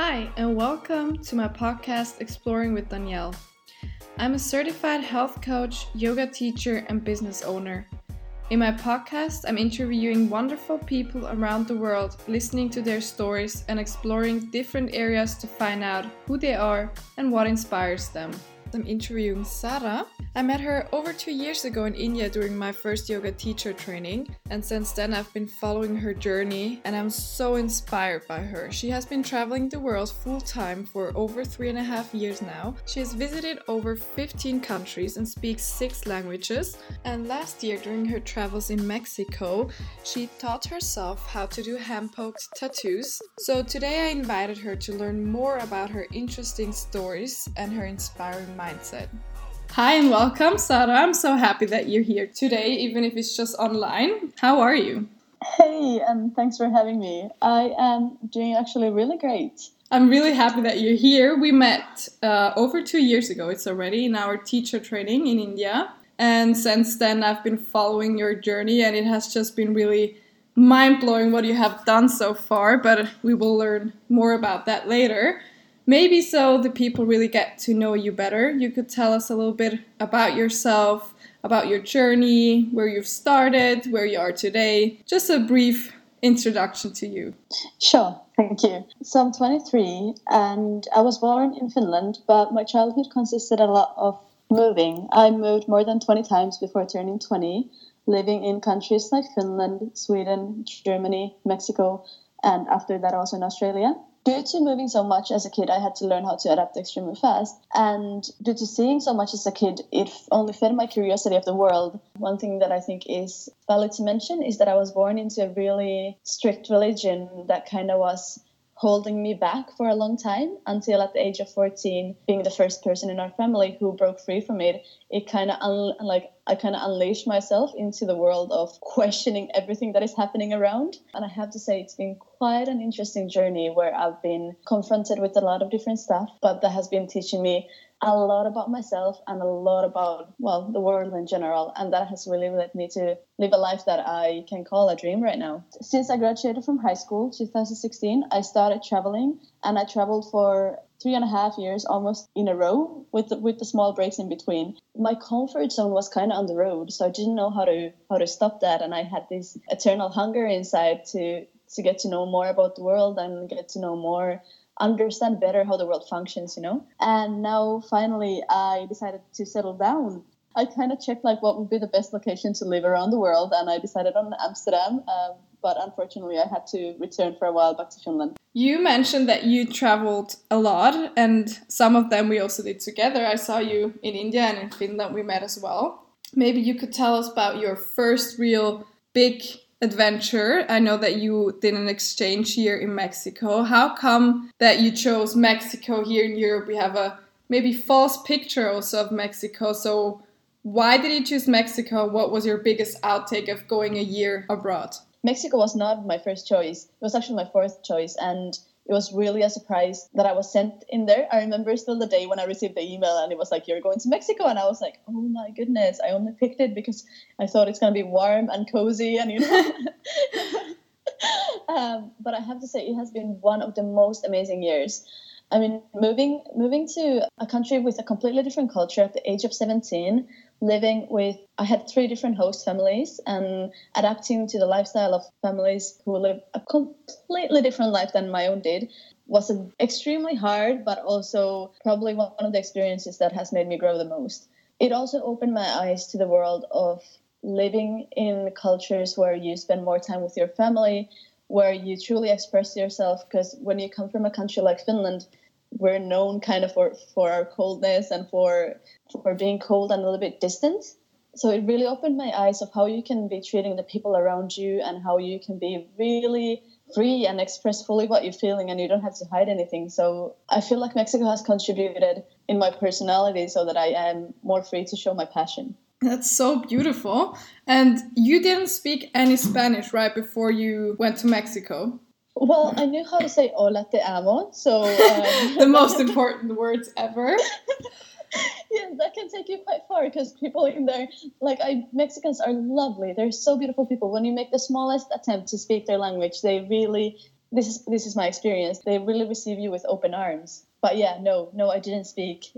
Hi, and welcome to my podcast Exploring with Danielle. I'm a certified health coach, yoga teacher, and business owner. In my podcast, I'm interviewing wonderful people around the world, listening to their stories, and exploring different areas to find out who they are and what inspires them. I'm interviewing Sara. I met her over two years ago in India during my first yoga teacher training, and since then I've been following her journey and I'm so inspired by her. She has been traveling the world full time for over three and a half years now. She has visited over 15 countries and speaks six languages. And last year, during her travels in Mexico, she taught herself how to do hand poked tattoos. So today I invited her to learn more about her interesting stories and her inspiring mindset. Hi and welcome, Sara. I'm so happy that you're here today, even if it's just online. How are you? Hey, and thanks for having me. I am doing actually really great. I'm really happy that you're here. We met uh, over two years ago, it's already in our teacher training in India. And since then, I've been following your journey, and it has just been really mind blowing what you have done so far. But we will learn more about that later. Maybe so the people really get to know you better. You could tell us a little bit about yourself, about your journey, where you've started, where you are today. Just a brief introduction to you. Sure, thank you. So I'm 23 and I was born in Finland, but my childhood consisted a lot of moving. I moved more than 20 times before turning 20, living in countries like Finland, Sweden, Germany, Mexico, and after that also in Australia due to moving so much as a kid, I had to learn how to adapt extremely fast. And due to seeing so much as a kid, it only fed my curiosity of the world. One thing that I think is valid to mention is that I was born into a really strict religion that kind of was holding me back for a long time until at the age of 14 being the first person in our family who broke free from it it kind of un- like i kind of unleashed myself into the world of questioning everything that is happening around. And i have to say it's been quite an interesting journey where i've been confronted with a lot of different stuff but that has been teaching me a lot about myself and a lot about well the world in general. And that has really led me to live a life that i can call a dream right now. Since i graduated from high school 2016 i started traveling and i traveled for three and a half years almost in a row with the, with the small breaks in between. My comfort zone was kind of on the road so i didn't know how to how to stop that. And i had this eternal hunger inside to to get to know more about the world and get to know more understand better how the world functions, you know. And now finally, I decided to settle down. I kind of checked like what would be the best location to live around the world, and I decided on Amsterdam. Um, but unfortunately, I had to return for a while back to Finland. You mentioned that you traveled a lot, and some of them we also did together. I saw you in India and in Finland, we met as well. Maybe you could tell us about your first real big adventure. I know that you did an exchange here in Mexico. How come that you chose Mexico here in Europe? We have a maybe false picture also of Mexico. So why did you choose Mexico? What was your biggest outtake of going a year abroad? Mexico was not my first choice. It was actually my fourth choice and it was really a surprise that I was sent in there. I remember still the day when I received the email and it was like, You're going to Mexico. And I was like, Oh my goodness, I only picked it because I thought it's going to be warm and cozy and, you know. um, but I have to say, it has been one of the most amazing years. I mean, moving moving to a country with a completely different culture at the age of 17, living with I had three different host families and adapting to the lifestyle of families who live a completely different life than my own did was extremely hard, but also probably one of the experiences that has made me grow the most. It also opened my eyes to the world of living in cultures where you spend more time with your family, where you truly express yourself. Because when you come from a country like Finland, we're known kind of for, for our coldness and for for being cold and a little bit distant. So it really opened my eyes of how you can be treating the people around you and how you can be really free and express fully what you're feeling and you don't have to hide anything. So I feel like Mexico has contributed in my personality so that I am more free to show my passion. That's so beautiful. And you didn't speak any Spanish right before you went to Mexico. Well, I knew how to say hola te amo, so um, the most important words ever. yeah, that can take you quite far because people in there, like I, Mexicans are lovely. They're so beautiful people. When you make the smallest attempt to speak their language, they really this is this is my experience. They really receive you with open arms. But yeah, no, no, I didn't speak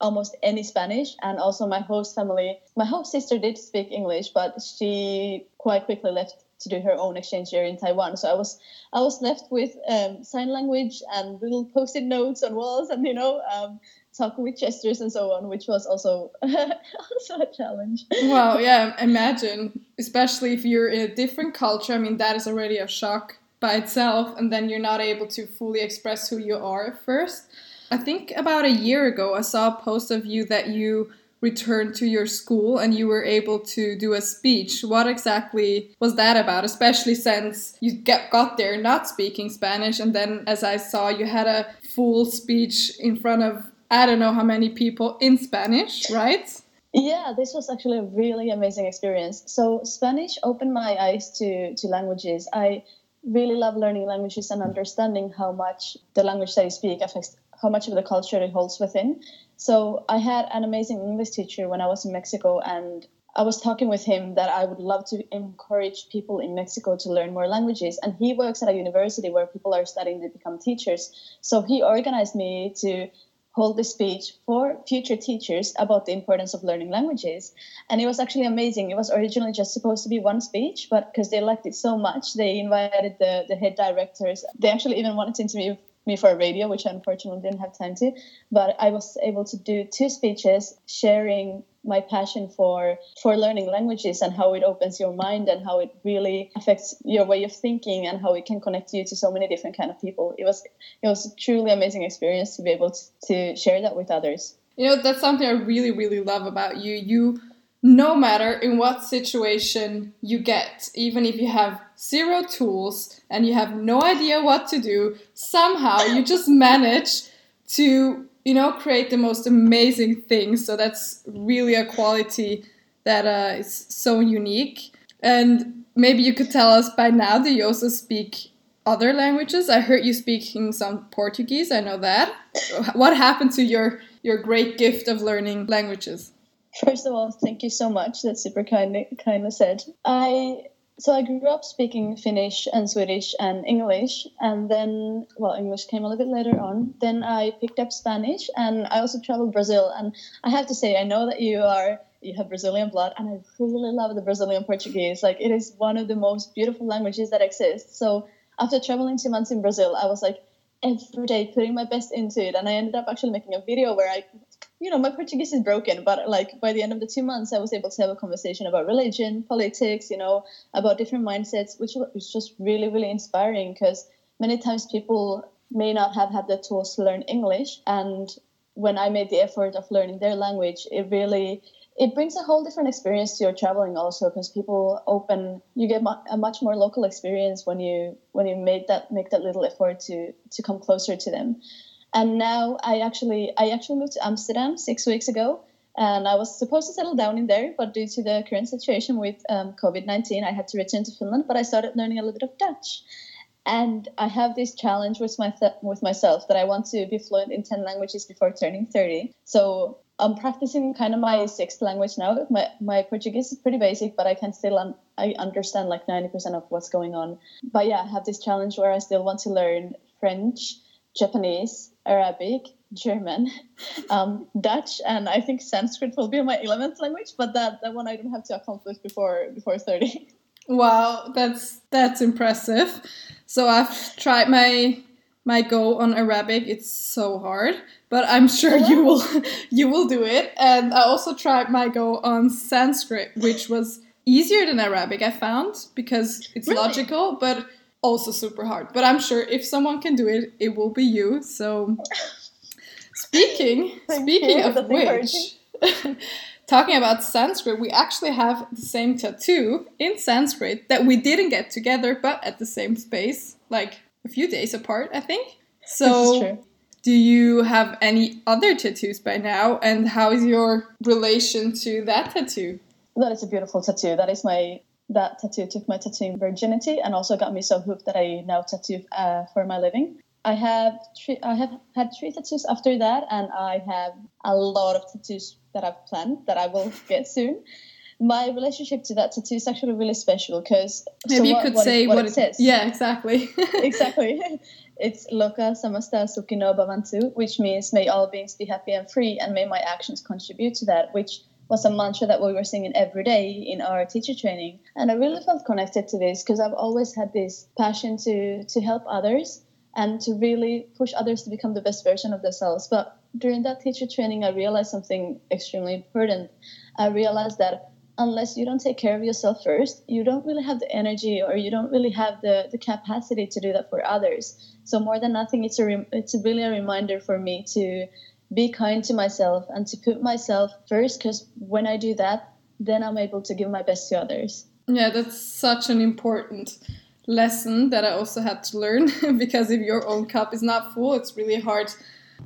almost any Spanish, and also my host family. My host sister did speak English, but she quite quickly left to do her own exchange year in Taiwan. So I was I was left with um, sign language and little post-it notes on walls, and you know. Um, talking with gestures and so on, which was also also a challenge. Wow, yeah, imagine, especially if you're in a different culture. I mean, that is already a shock by itself, and then you're not able to fully express who you are at first. I think about a year ago, I saw a post of you that you returned to your school and you were able to do a speech. What exactly was that about? Especially since you get, got there not speaking Spanish, and then as I saw, you had a full speech in front of I don't know how many people in Spanish, right? Yeah, this was actually a really amazing experience. So Spanish opened my eyes to, to languages. I really love learning languages and understanding how much the language that you speak affects how much of the culture it holds within. So I had an amazing English teacher when I was in Mexico and I was talking with him that I would love to encourage people in Mexico to learn more languages. And he works at a university where people are studying to become teachers. So he organized me to hold a speech for future teachers about the importance of learning languages. And it was actually amazing. It was originally just supposed to be one speech, but because they liked it so much, they invited the, the head directors. They actually even wanted to interview me for radio, which I unfortunately didn't have time to. But I was able to do two speeches sharing my passion for for learning languages and how it opens your mind and how it really affects your way of thinking and how it can connect you to so many different kind of people. It was it was a truly amazing experience to be able to, to share that with others. You know, that's something I really, really love about you. You no matter in what situation you get, even if you have zero tools and you have no idea what to do, somehow you just manage to, you know, create the most amazing things. So that's really a quality that uh, is so unique. And maybe you could tell us by now, do you also speak other languages? I heard you speaking some Portuguese. I know that. What happened to your your great gift of learning languages? First of all, thank you so much. That's super kind, kindly said. I so I grew up speaking Finnish and Swedish and English, and then well, English came a little bit later on. Then I picked up Spanish, and I also traveled Brazil. And I have to say, I know that you are you have Brazilian blood, and I really love the Brazilian Portuguese. Like it is one of the most beautiful languages that exists. So after traveling two months in Brazil, I was like every day putting my best into it, and I ended up actually making a video where I you know, my Portuguese is broken, but like by the end of the two months, I was able to have a conversation about religion, politics, you know, about different mindsets, which was just really, really inspiring because many times people may not have had the tools to learn English. And when I made the effort of learning their language, it really it brings a whole different experience to your traveling also because people open you get a much more local experience when you when you make that make that little effort to to come closer to them and now I actually I actually moved to Amsterdam six weeks ago, and I was supposed to settle down in there, but due to the current situation with um, COVID nineteen, I had to return to Finland. But I started learning a little bit of Dutch, and I have this challenge with my th- with myself that I want to be fluent in ten languages before turning thirty. So I'm practicing kind of my sixth language now. My my Portuguese is pretty basic, but I can still un- I understand like ninety percent of what's going on. But yeah, I have this challenge where I still want to learn French, Japanese, Arabic, German, um, Dutch, and I think Sanskrit will be my 11th language, but that, that one I don't have to accomplish before before 30. Wow, that's that's impressive. So I've tried my my go on Arabic. It's so hard, but I'm sure you will you will do it. And I also tried my go on Sanskrit, which was easier than Arabic. I found because it's really? logical, but also super hard. But I'm sure if someone can do it, it will be you. So speaking speaking of which talking about Sanskrit, we actually have the same tattoo in Sanskrit that we didn't get together but at the same space, like a few days apart, I think. So do you have any other tattoos by now and how is your relation to that tattoo? That is a beautiful tattoo. That is my that tattoo took my tattooing virginity and also got me so hooked that I now tattoo uh, for my living. I have three, I have had three tattoos after that, and I have a lot of tattoos that I've planned that I will get soon. my relationship to that tattoo is actually really special because maybe so you what, could what say it, what, what, it, says. Yeah, exactly. exactly. It's Loka Samasta Sukino Bhavantu, which means may all beings be happy and free, and may my actions contribute to that, which was a mantra that we were singing every day in our teacher training. And I really felt connected to this because I've always had this passion to to help others and to really push others to become the best version of themselves. But during that teacher training, I realized something extremely important. I realized that unless you don't take care of yourself first, you don't really have the energy or you don't really have the, the capacity to do that for others. So more than nothing, it's a re- it's really a reminder for me to be kind to myself and to put myself first because when I do that, then I'm able to give my best to others. Yeah, that's such an important lesson that I also had to learn because if your own cup is not full, it's really hard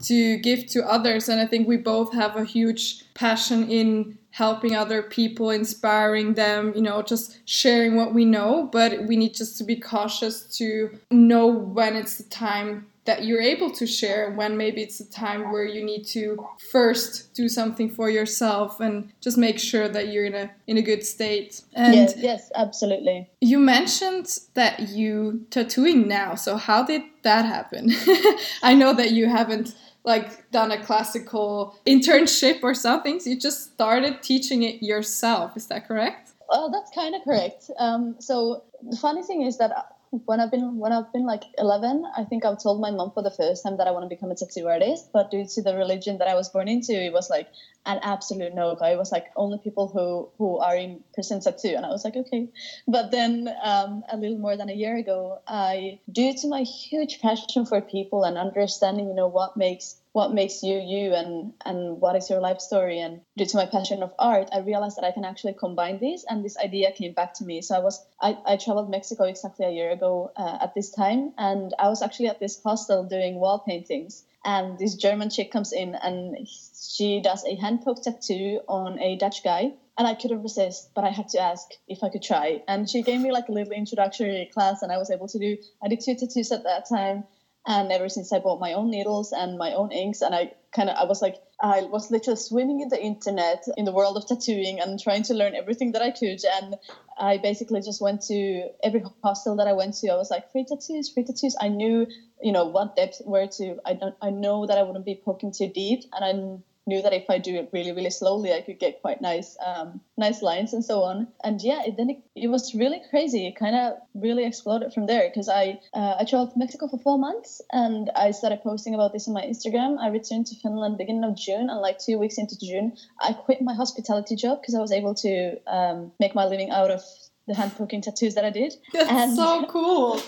to give to others. And I think we both have a huge passion in helping other people, inspiring them, you know, just sharing what we know. But we need just to be cautious to know when it's the time that you're able to share when maybe it's a time where you need to first do something for yourself and just make sure that you're in a in a good state. And yes yes absolutely. you mentioned that you tattooing now so how did that happen? I know that you haven't like done a classical internship or something so you just started teaching it yourself is that correct? Well that's kind of correct. Um, so the funny thing is that when I've been when I've been like 11, I think I've told my mom for the first time that I want to become a tattoo artist. But due to the religion that I was born into, it was like an absolute no go. It was like only people who who are in person tattoo, and I was like okay. But then um, a little more than a year ago, I due to my huge passion for people and understanding, you know, what makes what makes you you and and what is your life story and due to my passion of art i realized that i can actually combine these and this idea came back to me so i was i, I traveled mexico exactly a year ago uh, at this time and i was actually at this hostel doing wall paintings and this german chick comes in and she does a hand poke tattoo on a dutch guy and I couldn't resist, but I had to ask if I could try. And she gave me like a little introductory class, and I was able to do. I did two tattoos at that time, and ever since I bought my own needles and my own inks, and I kind of I was like I was literally swimming in the internet in the world of tattooing and trying to learn everything that I could. And I basically just went to every hostel that I went to. I was like free tattoos, free tattoos. I knew you know what depth where to. I don't. I know that I wouldn't be poking too deep, and I knew that if I do it really, really slowly, I could get quite nice, um, nice lines and so on. And yeah, it, then it, it was really crazy. It kind of really exploded from there because I uh, I traveled to Mexico for four months and I started posting about this on my Instagram. I returned to Finland beginning of June, and like two weeks into June, I quit my hospitality job because I was able to um, make my living out of the hand poking tattoos that I did. That's and, so cool.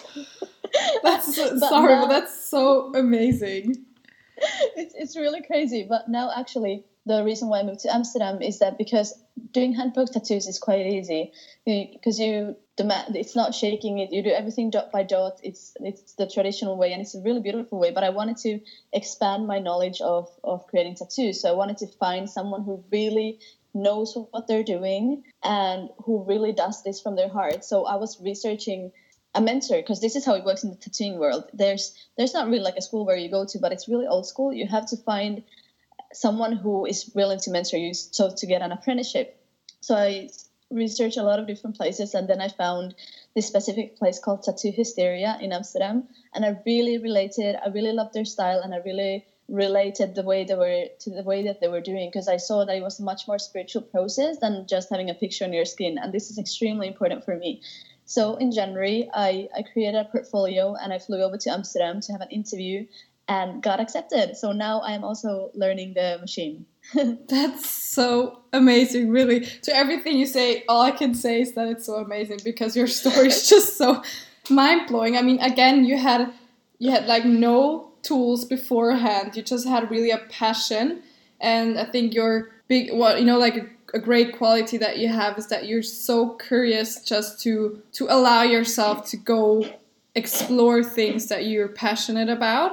That's so, but sorry, now, but that's so amazing. it's it's really crazy. But now actually the reason why I moved to Amsterdam is that because doing hand poke tattoos is quite easy. Because you demand it's not shaking it. You do everything dot by dot. It's it's the traditional way and it's a really beautiful way. But I wanted to expand my knowledge of of creating tattoos. So I wanted to find someone who really knows what they're doing and who really does this from their heart. So I was researching a mentor because this is how it works in the tattooing world. There's there's not really like a school where you go to but it's really old school. You have to find someone who is willing to mentor you so to get an apprenticeship. So i researched a lot of different places and then i found this specific place called tattoo hysteria in amsterdam and i really related i really loved their style and i really related the way they were to the way that they were doing because i saw that it was a much more spiritual process than just having a picture on your skin and this is extremely important for me so in January, I, I created a portfolio and I flew over to Amsterdam to have an interview and got accepted. So now I am also learning the machine. That's so amazing, really. To everything you say, all I can say is that it's so amazing because your story is just so mind blowing. I mean, again, you had you had like no tools beforehand. You just had really a passion, and I think your big what you know like a great quality that you have is that you're so curious just to to allow yourself to go explore things that you're passionate about.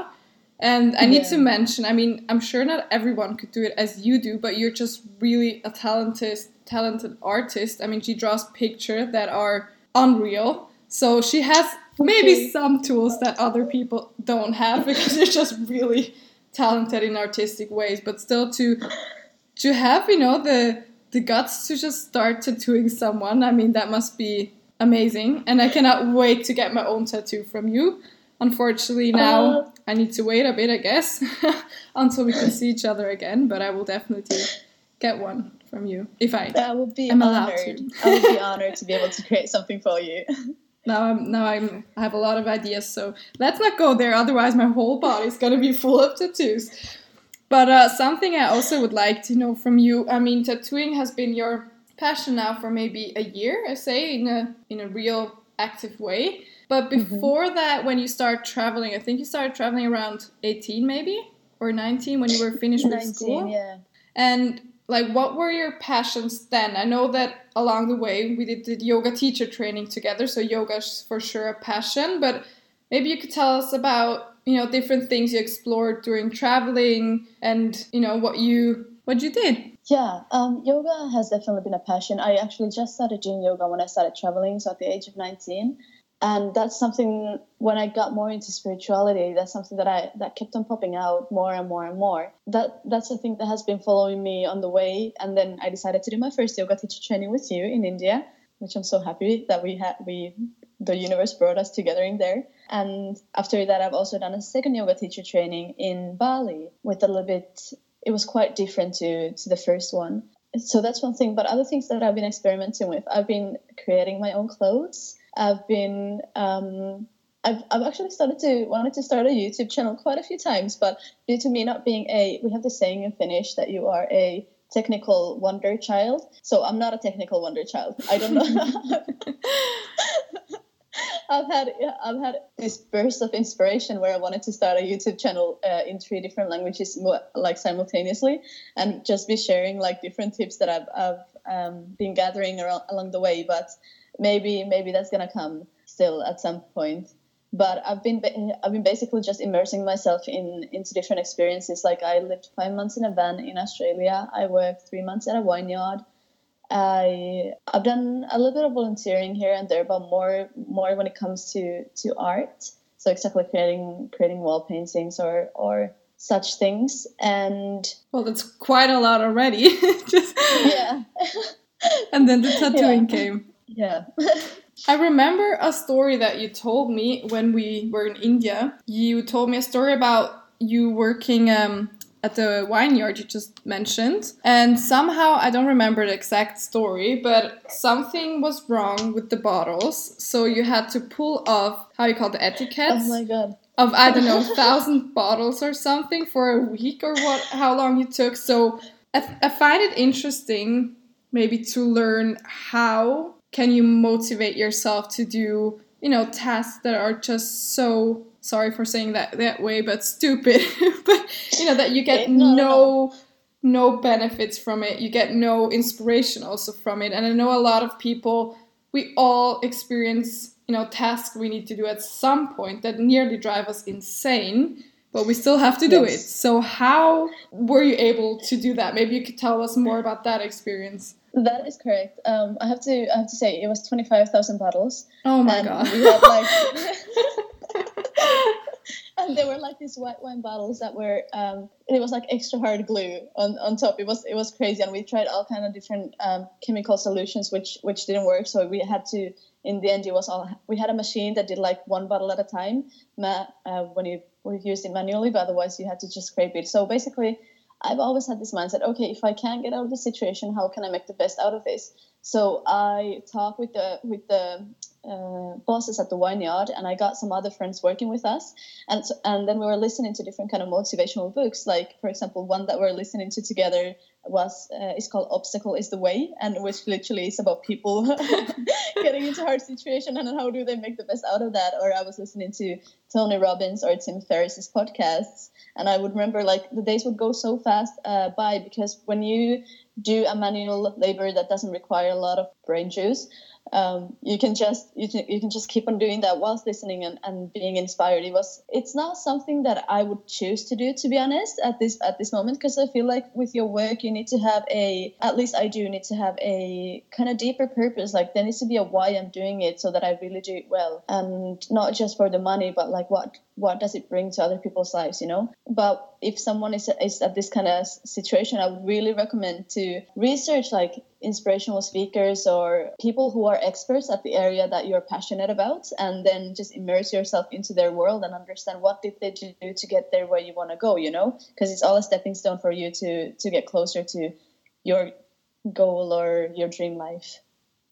And i need yeah. to mention i mean i'm sure not everyone could do it as you do but you're just really a talented talented artist. I mean she draws pictures that are unreal. So she has maybe some tools that other people don't have because you're just really talented in artistic ways but still to to have you know the the guts to just start tattooing someone. I mean, that must be amazing. And I cannot wait to get my own tattoo from you. Unfortunately, now uh, I need to wait a bit, I guess, until we can see each other again. But I will definitely get one from you if I. That would be am honored. I would be honored to be able to create something for you. Now I'm now I'm I have a lot of ideas, so let's not go there. Otherwise, my whole body is gonna be full of tattoos. But uh, something I also would like to know from you. I mean, tattooing has been your passion now for maybe a year, I say, in a in a real active way. But mm-hmm. before mm-hmm. that, when you start traveling, I think you started traveling around 18 maybe or 19 when you were finished 19, with school. Yeah. And like, what were your passions then? I know that along the way we did the yoga teacher training together, so yoga is for sure a passion. But maybe you could tell us about you know different things you explored during traveling and you know what you what you did. Yeah um, yoga has definitely been a passion. I actually just started doing yoga when i started traveling so at the age of 19 and that's something when i got more into spirituality that's something that i that kept on popping out more and more and more. That that's a thing that has been following me on the way. And then i decided to do my first yoga teacher training with you in india which i'm so happy that we had we the universe brought us together in there. And after that, I've also done a second yoga teacher training in Bali with a little bit, it was quite different to, to the first one. So that's one thing. But other things that I've been experimenting with, I've been creating my own clothes. I've been, um, I've, I've actually started to wanted to start a YouTube channel quite a few times, but due to me not being a, we have the saying in Finnish that you are a technical wonder child. So I'm not a technical wonder child. I don't know. I've had I've had this burst of inspiration where I wanted to start a YouTube channel uh, in three different languages like simultaneously and just be sharing like different tips that I've, I've um, been gathering around, along the way. But maybe maybe that's gonna come still at some point. But I've been I've been basically just immersing myself in into different experiences. Like I lived five months in a van in Australia. I worked three months at a vineyard. I I've done a little bit of volunteering here and there, but more more when it comes to to art. So exactly creating creating wall paintings or or such things. And well, that's quite a lot already. Just yeah. and then the tattooing yeah. came. Yeah. I remember a story that you told me when we were in India. You told me a story about you working um, at the vineyard you just mentioned. And somehow, I don't remember the exact story, but something was wrong with the bottles. So you had to pull off, how you call the etiquettes? Oh my god. Of, I don't know, thousand bottles or something for a week or what, how long it took. So I, I find it interesting maybe to learn how can you motivate yourself to do, you know, tasks that are just so sorry for saying that that way, but stupid. but you know that you get no, no no benefits from it. You get no inspiration also from it. And I know a lot of people. We all experience you know tasks we need to do at some point that nearly drive us insane. But we still have to do yes. it. So how were you able to do that? Maybe you could tell us more about that experience. That is correct. Um, I have to I have to say it was twenty five thousand bottles. Oh my god! We had like and there were like these white wine bottles that were um, it was like extra hard glue on, on top. It was it was crazy. And we tried all kind of different um, chemical solutions which which didn't work. So we had to in the end it was all we had a machine that did like one bottle at a time uh, when you we used it manually but otherwise you had to just scrape it. So basically I've always had this mindset okay if I can't get out of the situation how can I make the best out of this? So I talked with the with the uh, bosses at the vineyard, and I got some other friends working with us, and so, and then we were listening to different kind of motivational books. Like for example, one that we're listening to together was uh, is called "Obstacle Is the Way," and which literally is about people getting into hard situation and how do they make the best out of that. Or I was listening to Tony Robbins or Tim Ferriss's podcasts, and I would remember like the days would go so fast uh, by because when you do a manual labor that doesn't require a lot of brain juice um, you can just you can, you can just keep on doing that whilst listening and, and being inspired. It was it's not something that i would choose to do to be honest at this at this moment because i feel like with your work you need to have a at least i do need to have a kind of deeper purpose. Like there needs to be a why i'm doing it so that i really do it well. And not just for the money but like what what does it bring to other people's lives you know? But if someone is, is at this kind of situation, I would really recommend to research like inspirational speakers or people who are experts at the area that you're passionate about and then just immerse yourself into their world and understand what did they do to get there where you want to go you know? Because it's all a stepping stone for you to to get closer to your goal or your dream life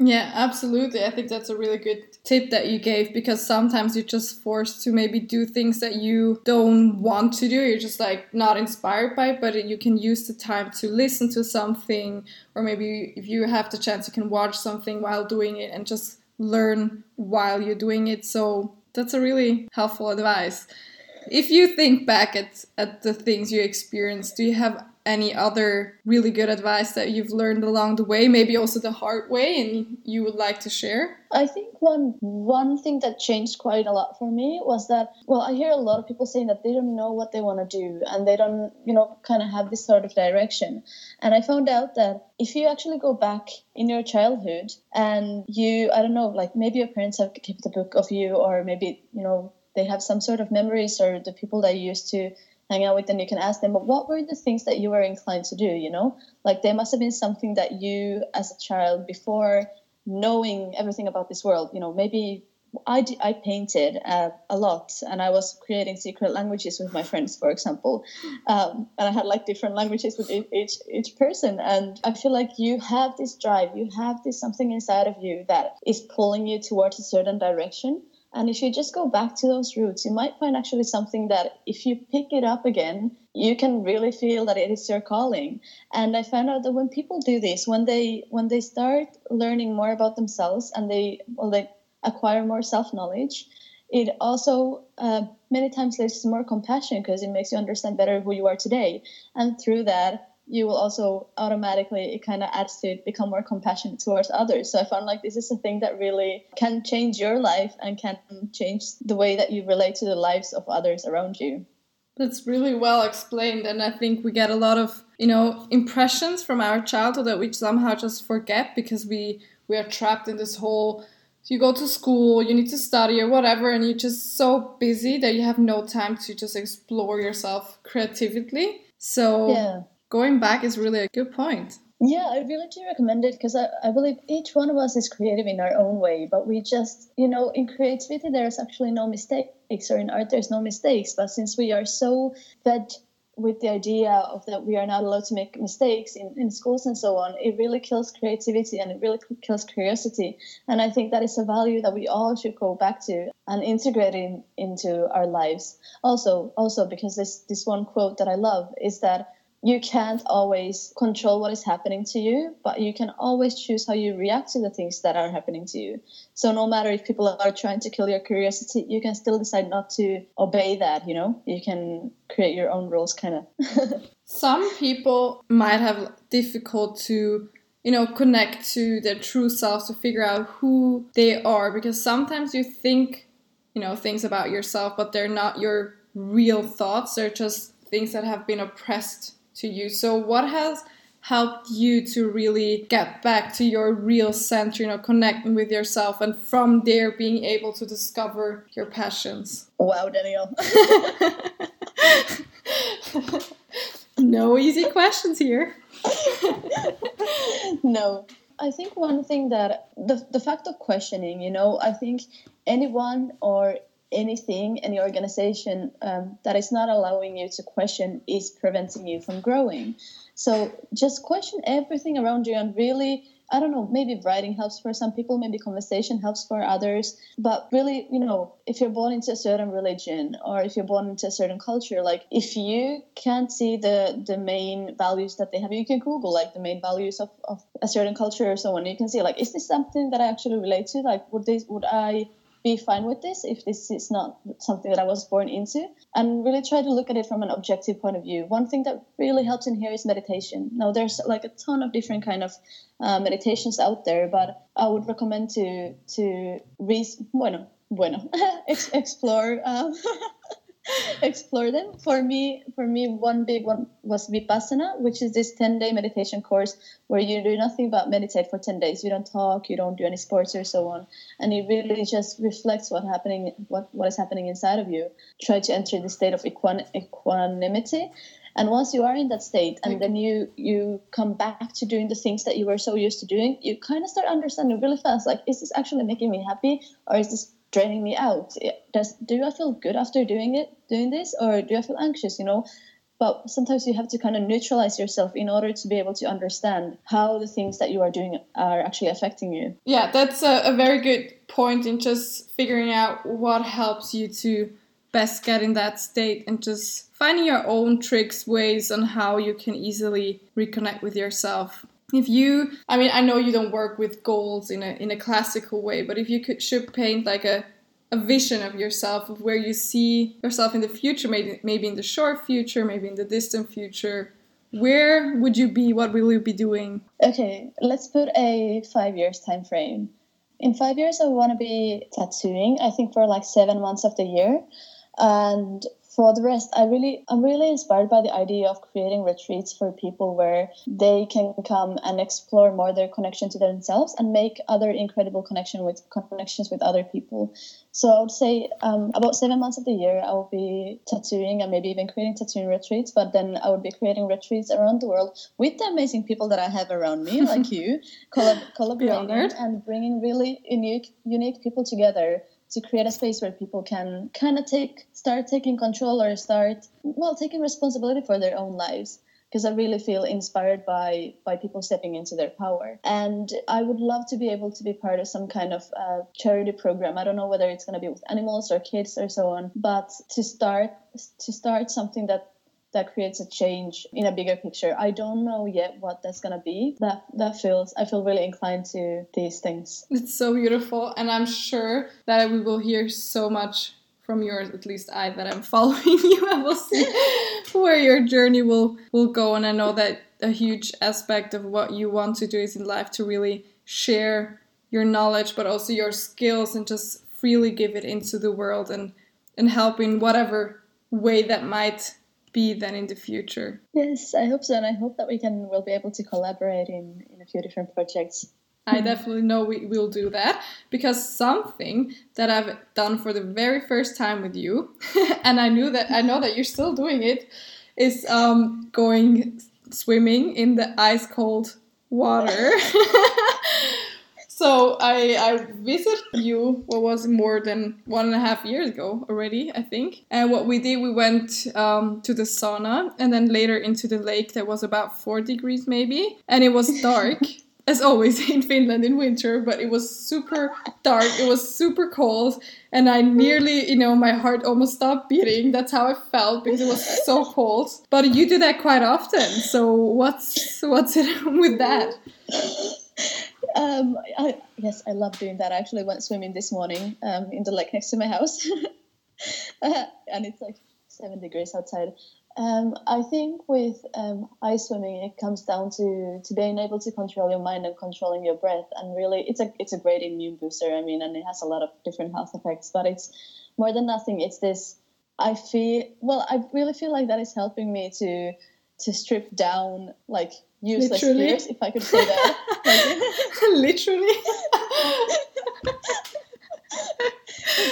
yeah, absolutely. I think that's a really good tip that you gave because sometimes you're just forced to maybe do things that you don't want to do. You're just like not inspired by it, but you can use the time to listen to something, or maybe if you have the chance, you can watch something while doing it and just learn while you're doing it. So that's a really helpful advice. If you think back at, at the things you experienced, do you have any other really good advice that you've learned along the way, maybe also the hard way, and you would like to share? I think one one thing that changed quite a lot for me was that well, I hear a lot of people saying that they don't know what they want to do and they don't, you know, kind of have this sort of direction. And I found out that if you actually go back in your childhood and you, I don't know, like maybe your parents have kept a book of you, or maybe you know they have some sort of memories or the people that you used to hang out with them, you can ask them, but what were the things that you were inclined to do? You know, like there must have been something that you, as a child, before knowing everything about this world, you know, maybe I, I painted uh, a lot and I was creating secret languages with my friends, for example. Um, and I had like different languages with each, each person. And I feel like you have this drive, you have this something inside of you that is pulling you towards a certain direction. And if you just go back to those roots, you might find actually something that if you pick it up again, you can really feel that it is your calling. And I found out that when people do this, when they when they start learning more about themselves and they well they acquire more self knowledge, it also uh, many times leads to more compassion because it makes you understand better who you are today. And through that, you will also automatically it kind of adds to it become more compassionate towards others. So i found like this is a thing that really can change your life and can change the way that you relate to the lives of others around you. That's really well explained and i think we get a lot of you know impressions from our childhood that we somehow just forget because we we are trapped in this whole you go to school, you need to study or whatever, and you're just so busy that you have no time to just explore yourself creatively. So yeah going back is really a good point. Yeah, I really do recommend it because I, I believe each one of us is creative in our own way, but we just, you know, in creativity, there's actually no mistakes, or in art, there's no mistakes. But since we are so fed with the idea of that we are not allowed to make mistakes in, in schools and so on, it really kills creativity and it really kills curiosity. And I think that is a value that we all should go back to and integrate in, into our lives. Also, also because this this one quote that I love is that you can't always control what is happening to you, but you can always choose how you react to the things that are happening to you. So no matter if people are trying to kill your curiosity, you can still decide not to obey that, you know? You can create your own rules kind of. Some people might have difficult to you know connect to their true selves to figure out who they are because sometimes you think you know things about yourself but they're not your real thoughts they're just things that have been oppressed to you. So, what has helped you to really get back to your real center, you know, connecting with yourself and from there being able to discover your passions? Wow, Danielle. no easy questions here. no. I think one thing that the, the fact of questioning, you know, I think anyone or anything, any organization um, that is not allowing you to question is preventing you from growing. So just question everything around you and really, I don't know, maybe writing helps for some people, maybe conversation helps for others. But really, you know, if you're born into a certain religion or if you're born into a certain culture, like if you can't see the the main values that they have, you can Google like the main values of, of a certain culture or so on. You can see like, is this something that I actually relate to? Like, would this would I be fine with this if this is not something that I was born into, and really try to look at it from an objective point of view. One thing that really helps in here is meditation. Now, there's like a ton of different kind of uh, meditations out there, but I would recommend to to re- bueno bueno explore um, explore them. For me, for me, one big one was Vipassana, which is this 10 day meditation course where you do nothing but meditate for 10 days. You don't talk, you don't do any sports or so on. And it really just reflects what happening what, what is happening inside of you. Try to enter the state of equan- equanimity. And once you are in that state and then you you come back to doing the things that you were so used to doing, you kind of start understanding really fast like is this actually making me happy or is this draining me out. Does do i feel good after doing it doing this? Or do i feel anxious you know? But sometimes you have to kind of neutralize yourself in order to be able to understand how the things that you are doing are actually affecting you. Yeah that's a, a very good point in just figuring out what helps you to best get in that state and just finding your own tricks ways on how you can easily reconnect with yourself if you i mean i know you don't work with goals in a in a classical way but if you could should paint like a a vision of yourself of where you see yourself in the future maybe maybe in the short future maybe in the distant future where would you be? What will you be doing? Okay let's put a five years time frame. In five years i want to be tattooing i think for like seven months of the year. And for the rest i really i'm really inspired by the idea of creating retreats for people where they can come and explore more their connection to themselves and make other incredible connection with connections with other people. So i would say um, about seven months of the year i will be tattooing and maybe even creating tattooing retreats but then i would be creating retreats around the world with the amazing people that i have around me like you collab- collaborating and bringing really unique unique people together to create a space where people can kind of take start taking control or start well taking responsibility for their own lives because I really feel inspired by by people stepping into their power. And I would love to be able to be part of some kind of uh, charity program. I don't know whether it's going to be with animals or kids or so on, but to start to start something that that creates a change in a bigger picture. I don't know yet what that's gonna be. That that feels I feel really inclined to these things. It's so beautiful, and I'm sure that we will hear so much from yours. At least I that I'm following you. I will see where your journey will will go, and I know that a huge aspect of what you want to do is in life to really share your knowledge, but also your skills, and just freely give it into the world and and help in whatever way that might be then in the future. Yes, I hope so, and I hope that we can we'll be able to collaborate in in a few different projects. I definitely know we will do that because something that I've done for the very first time with you, and I knew that I know that you're still doing it, is um, going swimming in the ice cold water. So I I visited you. What was more than one and a half years ago already, I think. And what we did, we went um, to the sauna and then later into the lake that was about four degrees maybe, and it was dark. as always in Finland in winter, but it was super dark. It was super cold, and I nearly, you know, my heart almost stopped beating. That's how I felt because it was so cold. But you do that quite often, so what's what's it with that? Um, I, yes, I love doing that. I actually went swimming this morning um, in the lake next to my house, uh, and it's like seven degrees outside. Um, I think with um, ice swimming, it comes down to, to being able to control your mind and controlling your breath, and really, it's a it's a great immune booster. I mean, and it has a lot of different health effects. But it's more than nothing. It's this. I feel well. I really feel like that is helping me to to strip down like useless Literally. if I could say that. Literally.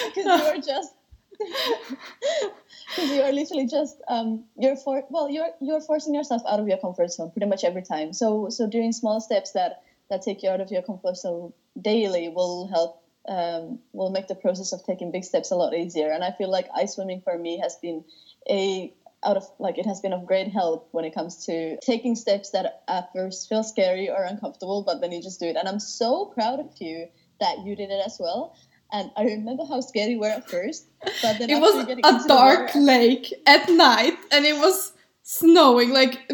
because you're just because you're literally just um, you're for well you're you're forcing yourself out of your comfort zone pretty much every time. So so doing small steps that that take you out of your comfort zone daily will help um, will make the process of taking big steps a lot easier. And I feel like ice swimming for me has been a out of like it has been of great help when it comes to taking steps that at first feel scary or uncomfortable, but then you just do it. And I'm so proud of you that you did it as well. And I remember how scared you were at first, but then it was a dark water, lake at night, and it was snowing, like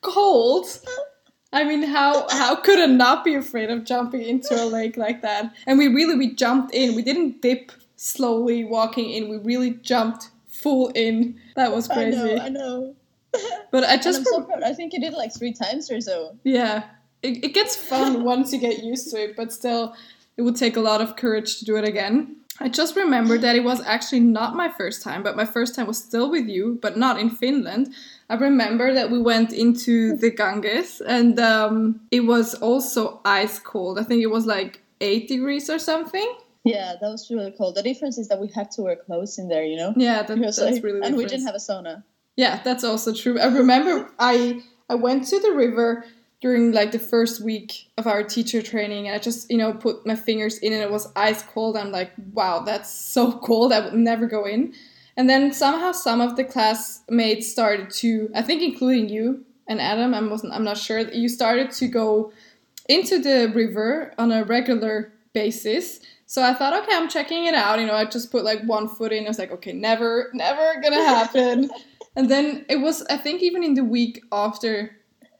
cold. I mean, how how could I not be afraid of jumping into a lake like that? And we really we jumped in. We didn't dip slowly walking in. We really jumped full in. That was crazy. I know. I know. But I just. So. I think you did like three times or so. Yeah, it, it gets fun once you get used to it, but still, it would take a lot of courage to do it again. I just remembered that it was actually not my first time, but my first time was still with you, but not in Finland. I remember that we went into the Ganges and um, it was also ice cold. I think it was like eight degrees or something. Yeah, that was really cold. The difference is that we had to wear clothes in there, you know? Yeah, that, that's like, really And we didn't have a sauna. Yeah, that's also true. I remember I I went to the river during like the first week of our teacher training and I just, you know, put my fingers in and it was ice cold. I'm like, wow, that's so cold. I would never go in. And then somehow some of the classmates started to, I think including you and Adam, I wasn't I'm not sure, you started to go into the river on a regular basis. So I thought, okay, I'm checking it out. You know, I just put like one foot in. I was like, okay, never, never gonna happen. and then it was, I think, even in the week after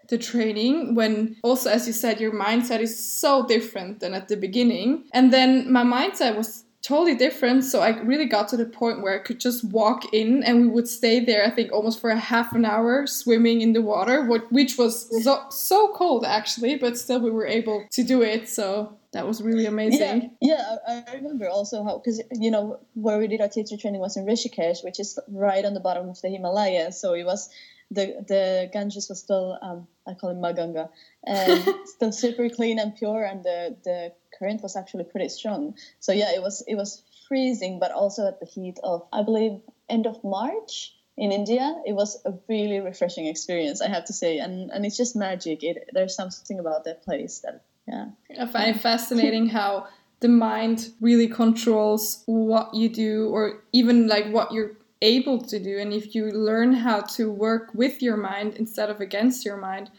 the training when also as you said your mindset is so different than at the beginning and then my mindset was totally different so i really got to the point where i could just walk in and we would stay there i think almost for a half an hour swimming in the water which was so, so cold actually but still we were able to do it so that was really amazing. Yeah, yeah I remember also how because you know where we did our teacher training was in Rishikesh, which is right on the bottom of the Himalayas. So it was the the Ganges was still um, I call it Maganga and still super clean and pure, and the the current was actually pretty strong. So yeah, it was it was freezing, but also at the heat of I believe end of March in India. It was a really refreshing experience, I have to say, and and it's just magic. It there's something about that place that yeah. I find fascinating how the mind really controls what you do or even like what you're able to do. And if you learn how to work with your mind instead of against your mind,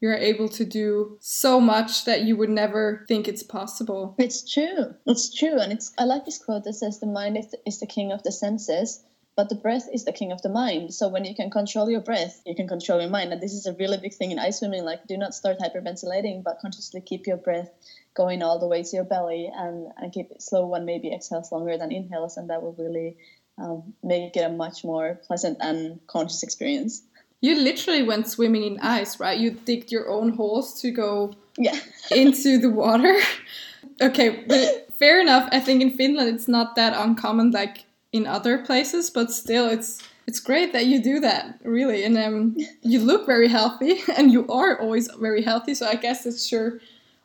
you're able to do so much that you would never think it's possible. It's true. It's true. And it's I like this quote that says the mind is the, is the king of the senses, but the breath is the king of the mind. So when you can control your breath, you can control your mind. And this is a really big thing in ice swimming. Like do not start hyperventilating, but consciously keep your breath going all the way to your belly and, and keep it slow and maybe exhales longer than inhales and that will really um, make it a much more pleasant and conscious experience. You literally went swimming in ice, right? You digged your own holes to go yeah. into the water. okay, but fair enough. I think in Finland it's not that uncommon like in other places, but still it's it's great that you do that, really. And um, you look very healthy, and you are always very healthy. So I guess it's sure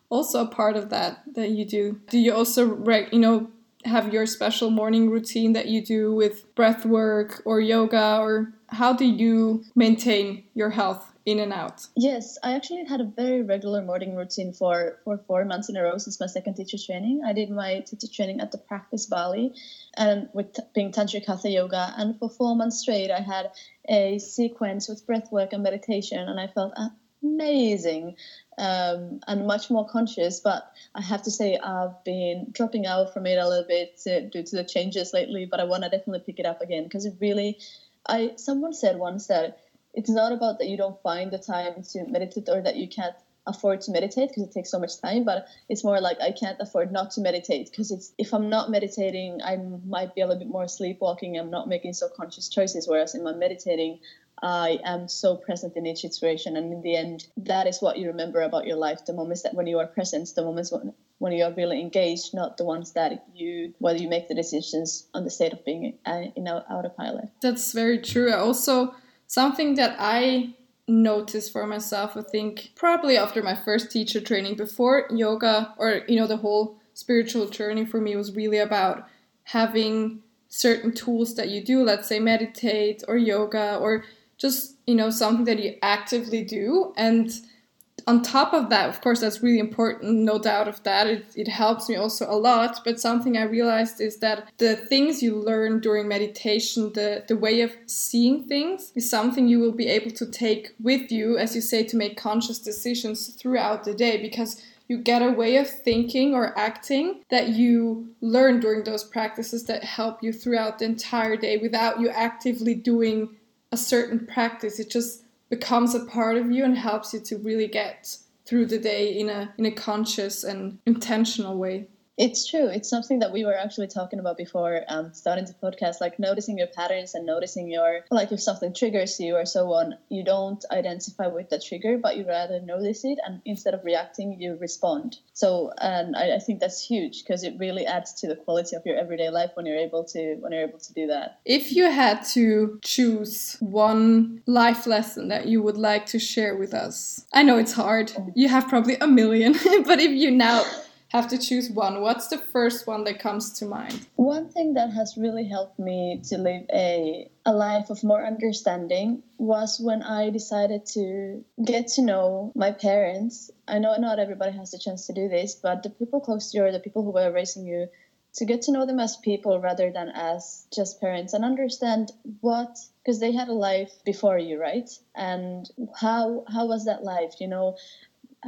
also a part of that that you do. Do you also, you know, have your special morning routine that you do with breath work or yoga or how do you maintain your health in and out? Yes, I actually had a very regular morning routine for, for four months in a row since my second teacher training. I did my teacher training at the Practice Bali and with being Tantric Hatha Yoga. And for four months straight, I had a sequence with breath work and meditation, and I felt amazing um, and much more conscious. But I have to say, I've been dropping out from it a little bit uh, due to the changes lately. But I want to definitely pick it up again because it really. I someone said once that it's not about that you don't find the time to meditate or that you can't afford to meditate because it takes so much time but it's more like i can't afford not to meditate because it's if i'm not meditating i might be a little bit more sleepwalking i'm not making so conscious choices whereas if i'm meditating I am so present in each situation. And in the end, that is what you remember about your life the moments that when you are present, the moments when, when you are really engaged, not the ones that you, whether you make the decisions on the state of being uh, in autopilot. That's very true. Also, something that I noticed for myself, I think, probably after my first teacher training, before yoga or, you know, the whole spiritual journey for me was really about having certain tools that you do, let's say meditate or yoga or just you know something that you actively do. And on top of that of course that's really important no doubt of that. It, it helps me also a lot. But something i realized is that the things you learn during meditation the, the way of seeing things is something you will be able to take with you as you say to make conscious decisions throughout the day because you get a way of thinking or acting that you learn during those practices that help you throughout the entire day without you actively doing a certain practice. It just becomes a part of you and helps you to really get through the day in a in a conscious and intentional way. It's true. It's something that we were actually talking about before um, starting the podcast, like noticing your patterns and noticing your, like if something triggers you or so on, you don't identify with the trigger, but you rather notice it. And instead of reacting, you respond. So, and I, I think that's huge because it really adds to the quality of your everyday life when you're able to, when you're able to do that. If you had to choose one life lesson that you would like to share with us, I know it's hard. You have probably a million, but if you now have to choose one, what's the first one that comes to mind? One thing that has really helped me to live a, a life of more understanding was when I decided to get to know my parents. I know not everybody has the chance to do this, but the people close to you, or the people who were raising you, to get to know them as people rather than as just parents and understand what because they had a life before you right and how how was that life you know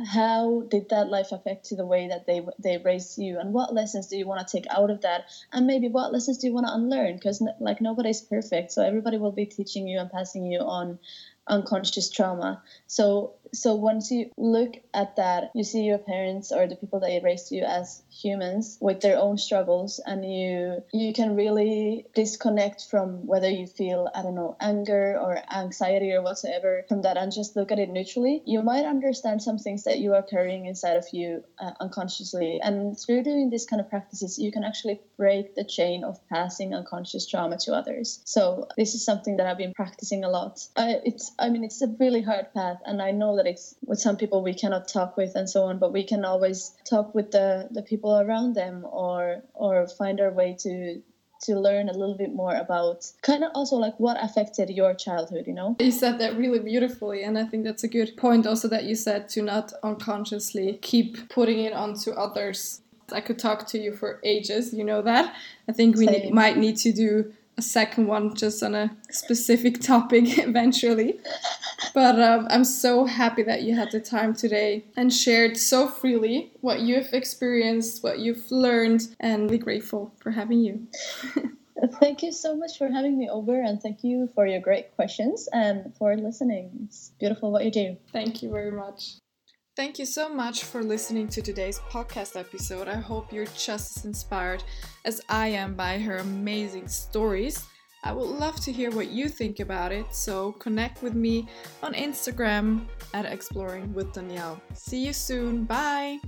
how did that life affect you the way that they they raised you? And what lessons do you want to take out of that? And maybe what lessons do you want to unlearn because like nobody's perfect so everybody will be teaching you and passing you on unconscious trauma. So so once you look at that you see your parents or the people that raised you as humans with their own struggles and you you can really disconnect from whether you feel i don't know anger or anxiety or whatsoever from that and just look at it neutrally. You might understand some things that you are carrying inside of you uh, unconsciously. And through doing these kind of practices you can actually break the chain of passing unconscious trauma to others. So this is something that i've been practicing a lot. Uh, it's i mean it's a really hard path and i know that it's with some people we cannot talk with and so on but we can always talk with the the people around them or or find our way to to learn a little bit more about kind of also like what affected your childhood you know? You said that really beautifully and i think that's a good point also that you said to not unconsciously keep putting it onto others. I could talk to you for ages you know that. I think we need, might need to do a second one just on a specific topic eventually. But um, I'm so happy that you had the time today and shared so freely what you've experienced, what you've learned, and really grateful for having you. thank you so much for having me over and thank you for your great questions and for listening. It's beautiful what you do. Thank you very much. Thank you so much for listening to today's podcast episode. I hope you're just as inspired as I am by her amazing stories. I would love to hear what you think about it, so connect with me on Instagram at Exploring with Danielle. See you soon. Bye.